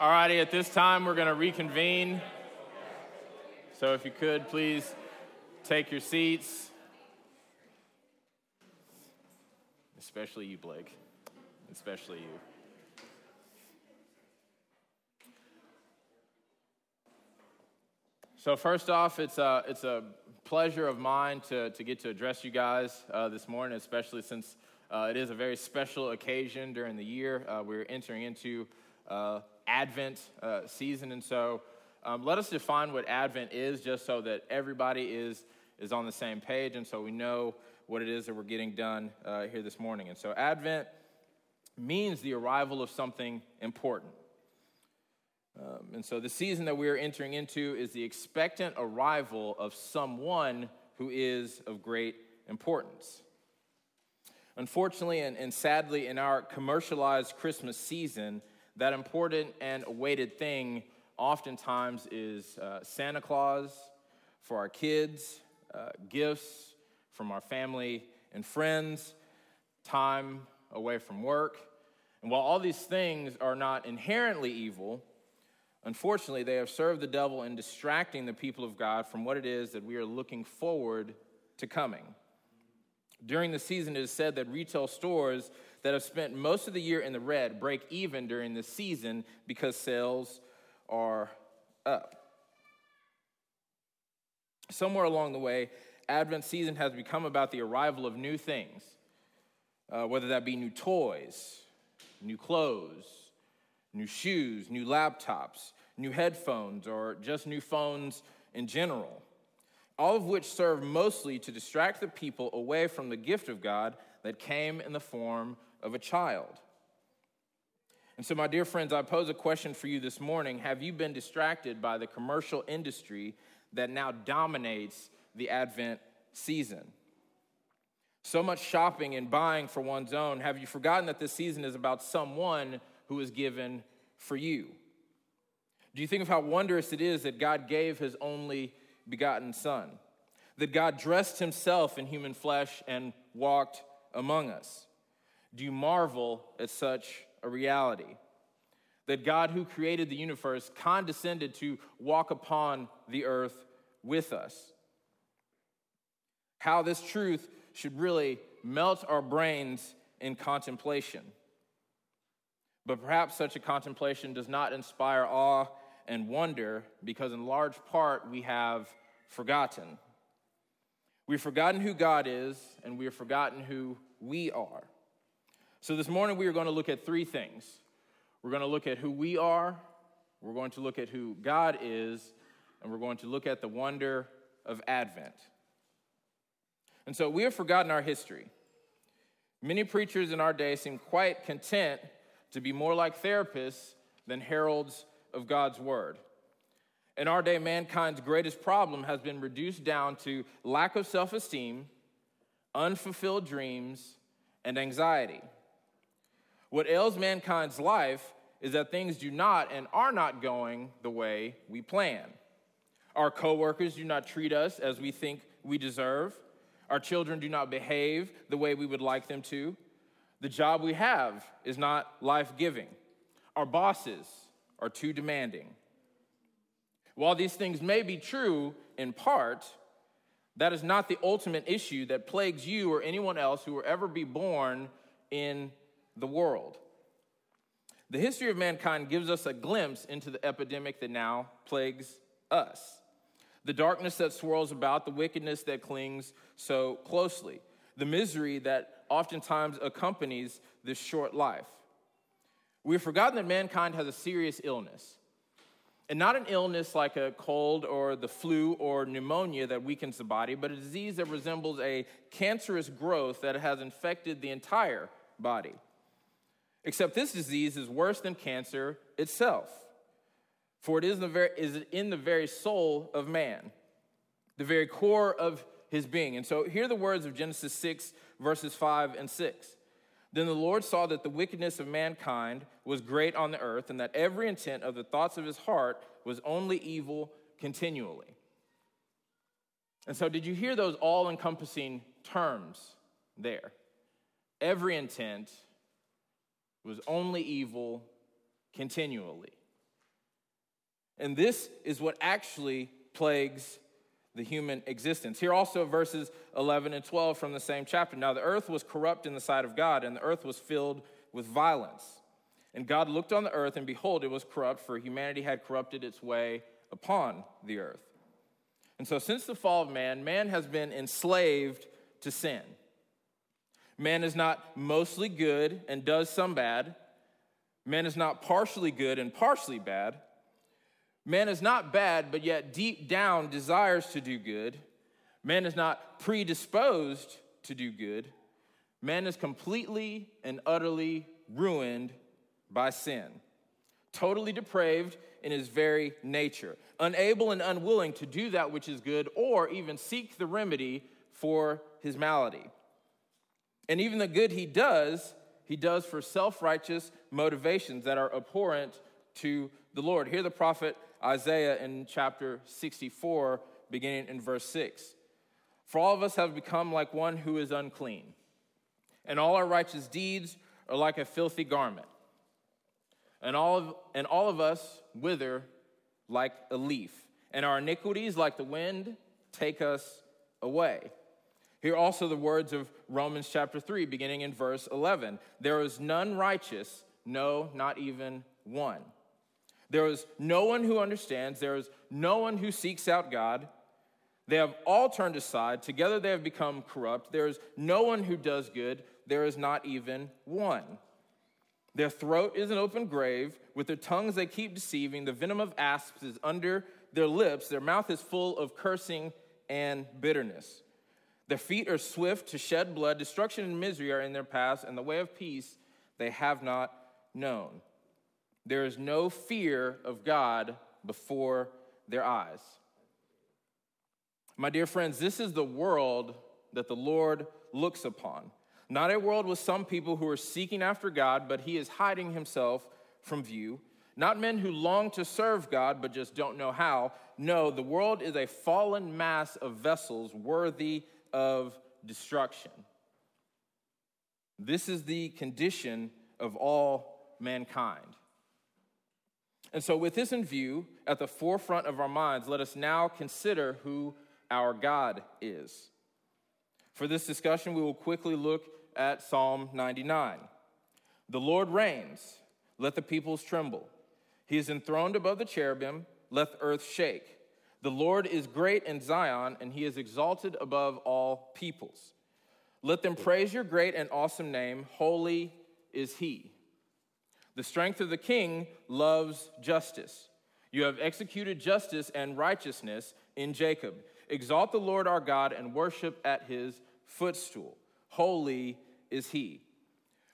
All righty, at this time, we're going to reconvene. So if you could, please take your seats. Especially you, Blake. Especially you. So, first off, it's a, it's a pleasure of mine to, to get to address you guys uh, this morning, especially since uh, it is a very special occasion during the year. Uh, we're entering into uh, Advent uh, season. And so um, let us define what Advent is just so that everybody is, is on the same page and so we know what it is that we're getting done uh, here this morning. And so Advent means the arrival of something important. Um, and so the season that we're entering into is the expectant arrival of someone who is of great importance. Unfortunately and, and sadly, in our commercialized Christmas season, that important and awaited thing oftentimes is uh, Santa Claus for our kids, uh, gifts from our family and friends, time away from work. And while all these things are not inherently evil, unfortunately, they have served the devil in distracting the people of God from what it is that we are looking forward to coming. During the season, it is said that retail stores that have spent most of the year in the red break even during the season because sales are up. Somewhere along the way, Advent season has become about the arrival of new things, uh, whether that be new toys, new clothes, new shoes, new laptops, new headphones, or just new phones in general. All of which serve mostly to distract the people away from the gift of God that came in the form of a child. And so, my dear friends, I pose a question for you this morning. Have you been distracted by the commercial industry that now dominates the Advent season? So much shopping and buying for one's own. Have you forgotten that this season is about someone who is given for you? Do you think of how wondrous it is that God gave his only begotten Son? That God dressed himself in human flesh and walked among us? Do you marvel at such a reality? That God, who created the universe, condescended to walk upon the earth with us. How this truth should really melt our brains in contemplation. But perhaps such a contemplation does not inspire awe and wonder because, in large part, we have forgotten. We've forgotten who God is, and we have forgotten who we are. So, this morning we are going to look at three things. We're going to look at who we are, we're going to look at who God is, and we're going to look at the wonder of Advent. And so, we have forgotten our history. Many preachers in our day seem quite content to be more like therapists than heralds of God's word. In our day, mankind's greatest problem has been reduced down to lack of self esteem, unfulfilled dreams, and anxiety. What ails mankind's life is that things do not and are not going the way we plan. Our coworkers do not treat us as we think we deserve. Our children do not behave the way we would like them to. The job we have is not life giving. Our bosses are too demanding. While these things may be true in part, that is not the ultimate issue that plagues you or anyone else who will ever be born in the world. The history of mankind gives us a glimpse into the epidemic that now plagues us the darkness that swirls about, the wickedness that clings so closely, the misery that oftentimes accompanies this short life. We've forgotten that mankind has a serious illness. And not an illness like a cold or the flu or pneumonia that weakens the body, but a disease that resembles a cancerous growth that has infected the entire body. Except this disease is worse than cancer itself, for it is, the very, is in the very soul of man, the very core of his being. And so, hear the words of Genesis 6, verses 5 and 6. Then the Lord saw that the wickedness of mankind was great on the earth, and that every intent of the thoughts of his heart was only evil continually. And so, did you hear those all encompassing terms there? Every intent was only evil continually. And this is what actually plagues the human existence. Here also verses 11 and 12 from the same chapter. Now the earth was corrupt in the sight of God, and the earth was filled with violence. And God looked on the earth, and behold, it was corrupt, for humanity had corrupted its way upon the earth. And so, since the fall of man, man has been enslaved to sin. Man is not mostly good and does some bad. Man is not partially good and partially bad. Man is not bad, but yet deep down desires to do good. Man is not predisposed to do good. Man is completely and utterly ruined by sin, totally depraved in his very nature, unable and unwilling to do that which is good or even seek the remedy for his malady. And even the good he does, he does for self righteous motivations that are abhorrent to the Lord. Hear the prophet Isaiah in chapter 64, beginning in verse 6. For all of us have become like one who is unclean, and all our righteous deeds are like a filthy garment. And all of, and all of us wither like a leaf, and our iniquities, like the wind, take us away. Hear also the words of Romans chapter 3, beginning in verse 11. There is none righteous, no, not even one. There is no one who understands. There is no one who seeks out God. They have all turned aside. Together they have become corrupt. There is no one who does good. There is not even one. Their throat is an open grave. With their tongues they keep deceiving. The venom of asps is under their lips. Their mouth is full of cursing and bitterness. Their feet are swift to shed blood. Destruction and misery are in their paths, and the way of peace they have not known. There is no fear of God before their eyes. My dear friends, this is the world that the Lord looks upon. Not a world with some people who are seeking after God, but He is hiding Himself from view. Not men who long to serve God, but just don't know how. No, the world is a fallen mass of vessels worthy of destruction. This is the condition of all mankind. And so, with this in view, at the forefront of our minds, let us now consider who our God is. For this discussion, we will quickly look at Psalm 99. The Lord reigns, let the peoples tremble. He is enthroned above the cherubim, let the earth shake. The Lord is great in Zion, and he is exalted above all peoples. Let them praise your great and awesome name. Holy is he. The strength of the king loves justice. You have executed justice and righteousness in Jacob. Exalt the Lord our God and worship at his footstool. Holy is he.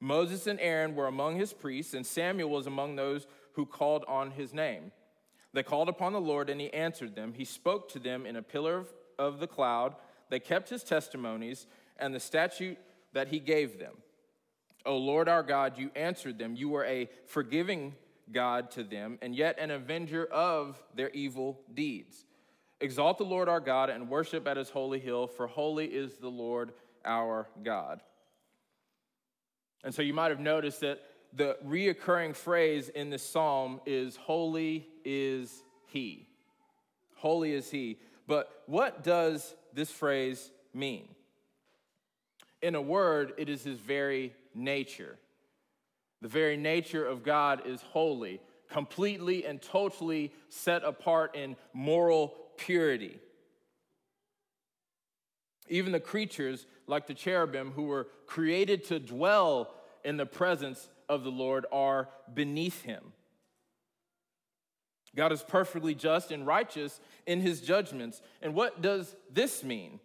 Moses and Aaron were among his priests, and Samuel was among those who called on his name. They called upon the Lord, and he answered them. He spoke to them in a pillar of the cloud. They kept his testimonies and the statute that he gave them. O Lord our God, you answered them. You were a forgiving God to them, and yet an avenger of their evil deeds. Exalt the Lord our God and worship at his holy hill, for holy is the Lord our God. And so you might have noticed that the reoccurring phrase in this psalm is Holy is He. Holy is He. But what does this phrase mean? In a word, it is His very nature. The very nature of God is holy, completely and totally set apart in moral purity. Even the creatures, like the cherubim, who were created to dwell in the presence of the Lord, are beneath him. God is perfectly just and righteous in his judgments. And what does this mean?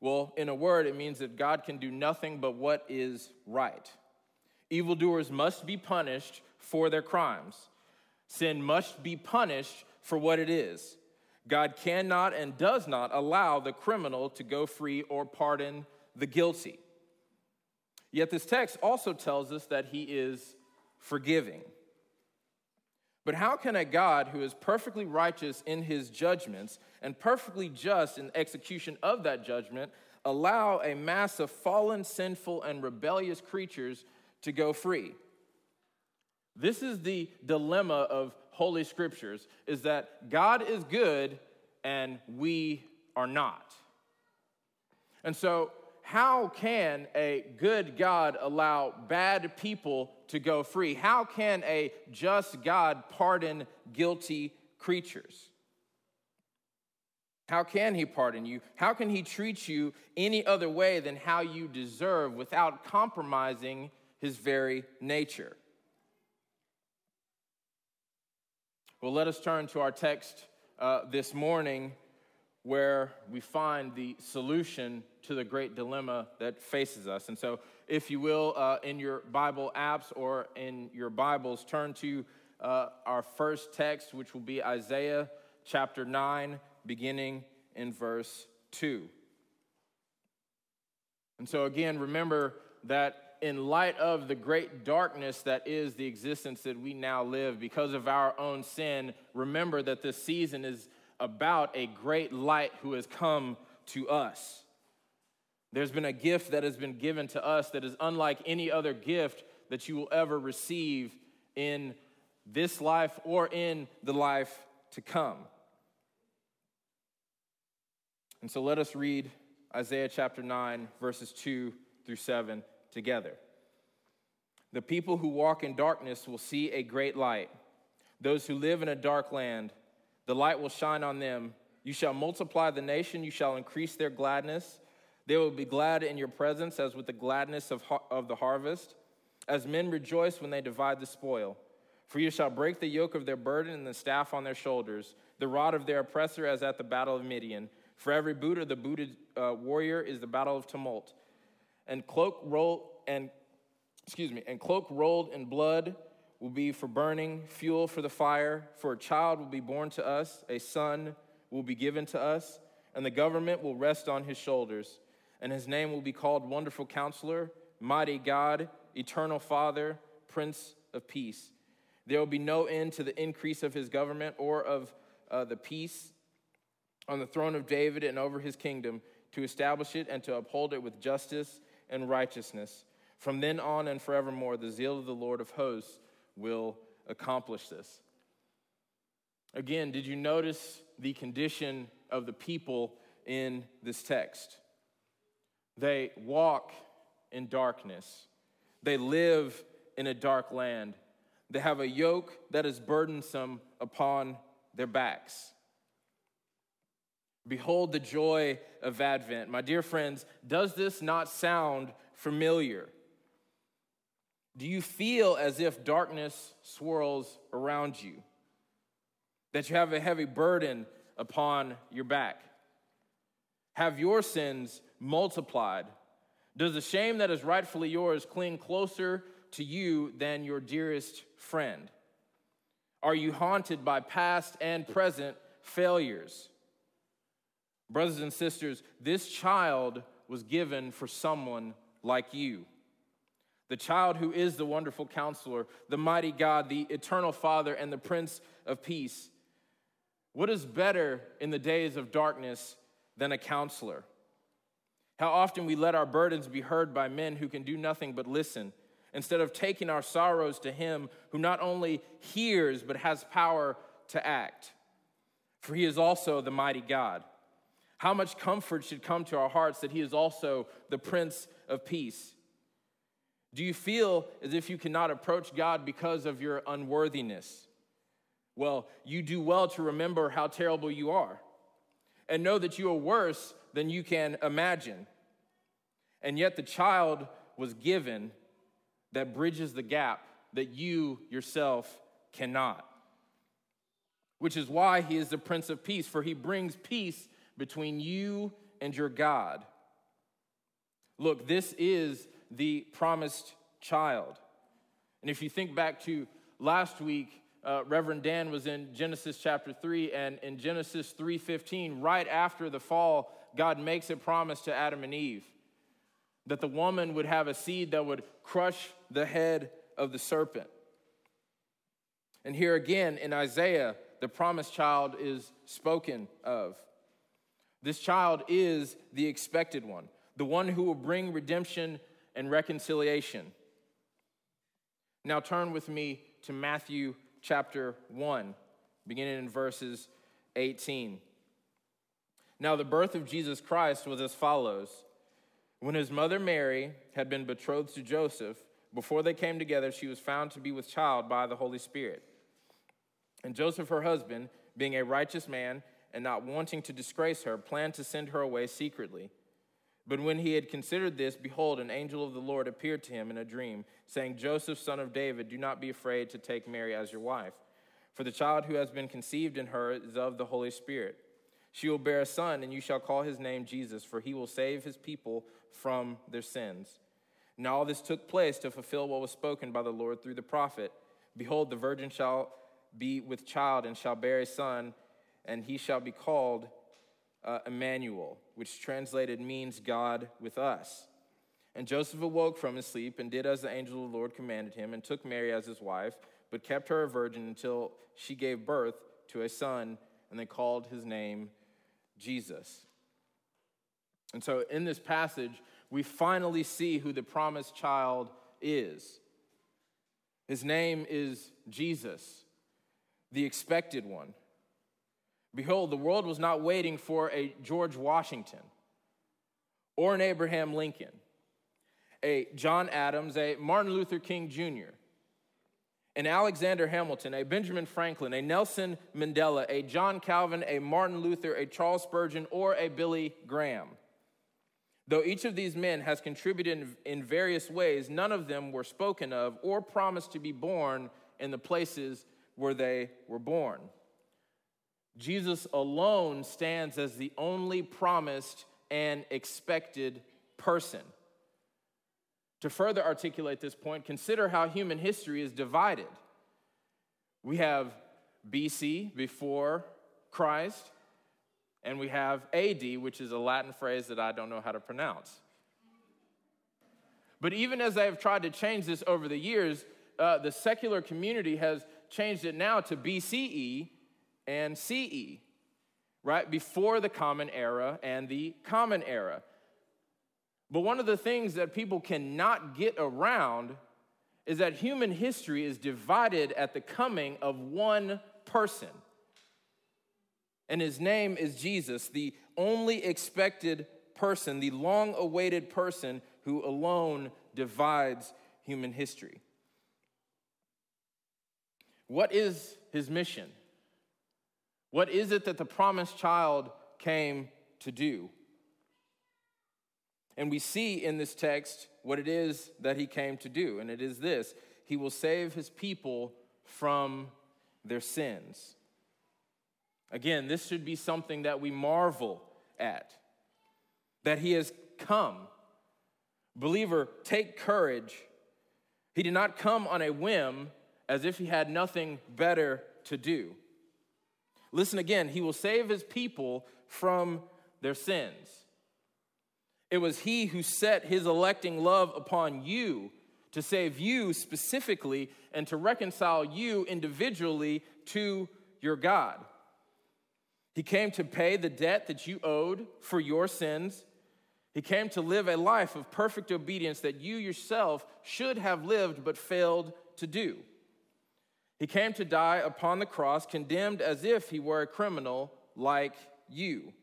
Well, in a word, it means that God can do nothing but what is right. Evildoers must be punished for their crimes. Sin must be punished for what it is. God cannot and does not allow the criminal to go free or pardon the guilty. Yet this text also tells us that he is forgiving. But how can a God who is perfectly righteous in his judgments and perfectly just in execution of that judgment allow a mass of fallen, sinful, and rebellious creatures to go free? This is the dilemma of Holy Scriptures is that God is good and we are not. And so, how can a good God allow bad people to go free? How can a just God pardon guilty creatures? How can he pardon you? How can he treat you any other way than how you deserve without compromising his very nature? Well, let us turn to our text uh, this morning where we find the solution to the great dilemma that faces us. And so, if you will, uh, in your Bible apps or in your Bibles, turn to uh, our first text, which will be Isaiah chapter 9, beginning in verse 2. And so, again, remember that in light of the great darkness that is the existence that we now live because of our own sin, remember that this season is about a great light who has come to us. There's been a gift that has been given to us that is unlike any other gift that you will ever receive in this life or in the life to come. And so let us read Isaiah chapter 9, verses 2 through 7 together. The people who walk in darkness will see a great light. Those who live in a dark land, the light will shine on them. You shall multiply the nation, you shall increase their gladness. They will be glad in your presence, as with the gladness of, of the harvest, as men rejoice when they divide the spoil. For you shall break the yoke of their burden and the staff on their shoulders, the rod of their oppressor, as at the battle of Midian. For every boot of the booted uh, warrior is the battle of tumult. And cloak roll and excuse me, and cloak rolled in blood will be for burning, fuel for the fire. For a child will be born to us, a son will be given to us, and the government will rest on his shoulders. And his name will be called Wonderful Counselor, Mighty God, Eternal Father, Prince of Peace. There will be no end to the increase of his government or of uh, the peace on the throne of David and over his kingdom, to establish it and to uphold it with justice and righteousness. From then on and forevermore, the zeal of the Lord of hosts will accomplish this. Again, did you notice the condition of the people in this text? They walk in darkness, they live in a dark land, they have a yoke that is burdensome upon their backs. Behold the joy of Advent. My dear friends, does this not sound familiar? Do you feel as if darkness swirls around you? That you have a heavy burden upon your back? Have your sins multiplied? Does the shame that is rightfully yours cling closer to you than your dearest friend? Are you haunted by past and present failures? Brothers and sisters, this child was given for someone like you. The child who is the wonderful counselor, the mighty God, the eternal Father, and the Prince of Peace. What is better in the days of darkness than a counselor? How often we let our burdens be heard by men who can do nothing but listen, instead of taking our sorrows to Him who not only hears but has power to act. For He is also the mighty God. How much comfort should come to our hearts that He is also the Prince of Peace? Do you feel as if you cannot approach God because of your unworthiness? Well, you do well to remember how terrible you are and know that you are worse than you can imagine. And yet, the child was given that bridges the gap that you yourself cannot. Which is why he is the Prince of Peace, for he brings peace between you and your God. Look, this is the promised child. And if you think back to last week, uh, Reverend Dan was in Genesis chapter 3 and in Genesis 3:15 right after the fall God makes a promise to Adam and Eve that the woman would have a seed that would crush the head of the serpent. And here again in Isaiah the promised child is spoken of. This child is the expected one, the one who will bring redemption and reconciliation. Now turn with me to Matthew chapter 1, beginning in verses 18. Now, the birth of Jesus Christ was as follows. When his mother Mary had been betrothed to Joseph, before they came together, she was found to be with child by the Holy Spirit. And Joseph, her husband, being a righteous man and not wanting to disgrace her, planned to send her away secretly. But when he had considered this, behold, an angel of the Lord appeared to him in a dream, saying, Joseph, son of David, do not be afraid to take Mary as your wife, for the child who has been conceived in her is of the Holy Spirit. She will bear a son, and you shall call his name Jesus, for he will save his people from their sins. Now all this took place to fulfill what was spoken by the Lord through the prophet Behold, the virgin shall be with child and shall bear a son, and he shall be called uh, Emmanuel, which translated means God with us. And Joseph awoke from his sleep and did as the angel of the Lord commanded him, and took Mary as his wife, but kept her a virgin until she gave birth to a son, and they called his name Jesus. And so in this passage, we finally see who the promised child is. His name is Jesus, the expected one. Behold, the world was not waiting for a George Washington or an Abraham Lincoln, a John Adams, a Martin Luther King Jr., an Alexander Hamilton, a Benjamin Franklin, a Nelson Mandela, a John Calvin, a Martin Luther, a Charles Spurgeon, or a Billy Graham. Though each of these men has contributed in various ways, none of them were spoken of or promised to be born in the places where they were born. Jesus alone stands as the only promised and expected person. To further articulate this point, consider how human history is divided. We have BC, before Christ, and we have AD, which is a Latin phrase that I don't know how to pronounce. But even as I have tried to change this over the years, uh, the secular community has changed it now to BCE and CE, right? Before the Common Era and the Common Era. But one of the things that people cannot get around is that human history is divided at the coming of one person. And his name is Jesus, the only expected person, the long awaited person who alone divides human history. What is his mission? What is it that the promised child came to do? And we see in this text what it is that he came to do, and it is this He will save his people from their sins. Again, this should be something that we marvel at that he has come. Believer, take courage. He did not come on a whim as if he had nothing better to do. Listen again, he will save his people from their sins. It was he who set his electing love upon you to save you specifically and to reconcile you individually to your God. He came to pay the debt that you owed for your sins. He came to live a life of perfect obedience that you yourself should have lived but failed to do. He came to die upon the cross, condemned as if he were a criminal like you.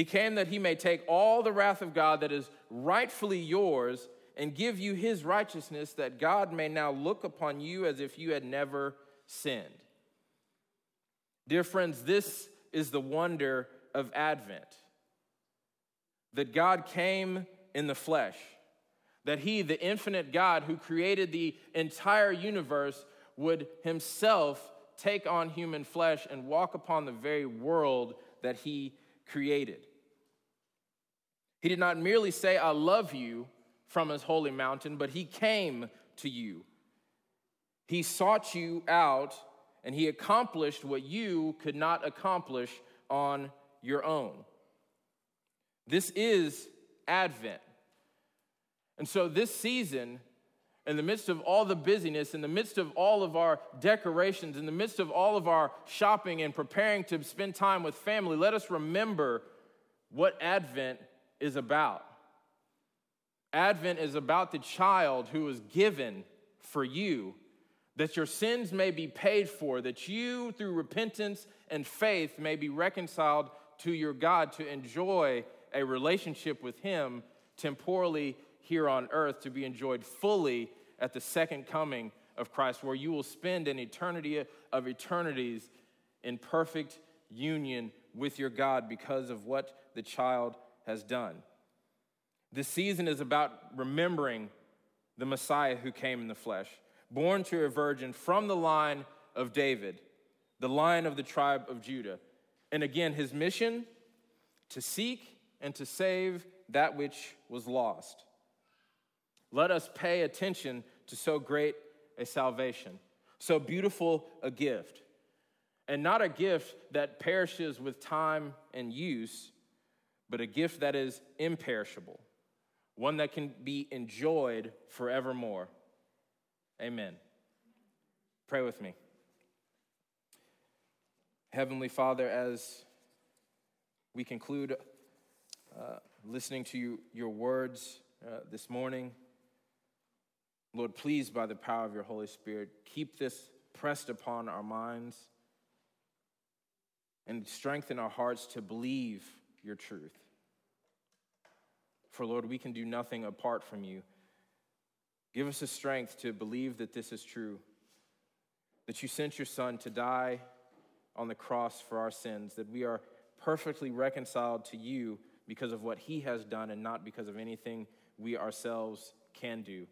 He came that he may take all the wrath of God that is rightfully yours and give you his righteousness, that God may now look upon you as if you had never sinned. Dear friends, this is the wonder of Advent that God came in the flesh, that he, the infinite God who created the entire universe, would himself take on human flesh and walk upon the very world that he created. He did not merely say, I love you from his holy mountain, but he came to you. He sought you out and he accomplished what you could not accomplish on your own. This is Advent. And so, this season in the midst of all the busyness, in the midst of all of our decorations, in the midst of all of our shopping and preparing to spend time with family, let us remember what Advent is about. Advent is about the child who was given for you, that your sins may be paid for, that you, through repentance and faith, may be reconciled to your God to enjoy a relationship with Him temporally here on earth, to be enjoyed fully at the second coming of Christ, where you will spend an eternity of eternities in perfect union with your God because of what the child has done. This season is about remembering the Messiah who came in the flesh, born to a virgin from the line of David, the line of the tribe of Judah. And again, his mission to seek and to save that which was lost. Let us pay attention to so great a salvation, so beautiful a gift, and not a gift that perishes with time and use, but a gift that is imperishable, one that can be enjoyed forevermore. Amen. Pray with me. Heavenly Father, as we conclude uh, listening to you, your words uh, this morning, Lord, please, by the power of your Holy Spirit, keep this pressed upon our minds and strengthen our hearts to believe your truth. For, Lord, we can do nothing apart from you. Give us the strength to believe that this is true, that you sent your Son to die on the cross for our sins, that we are perfectly reconciled to you because of what he has done and not because of anything we ourselves can do.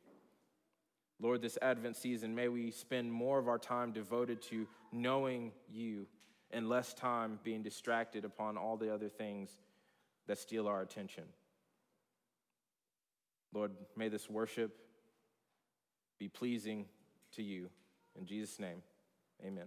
Lord, this Advent season, may we spend more of our time devoted to knowing you and less time being distracted upon all the other things that steal our attention. Lord, may this worship be pleasing to you. In Jesus' name, amen.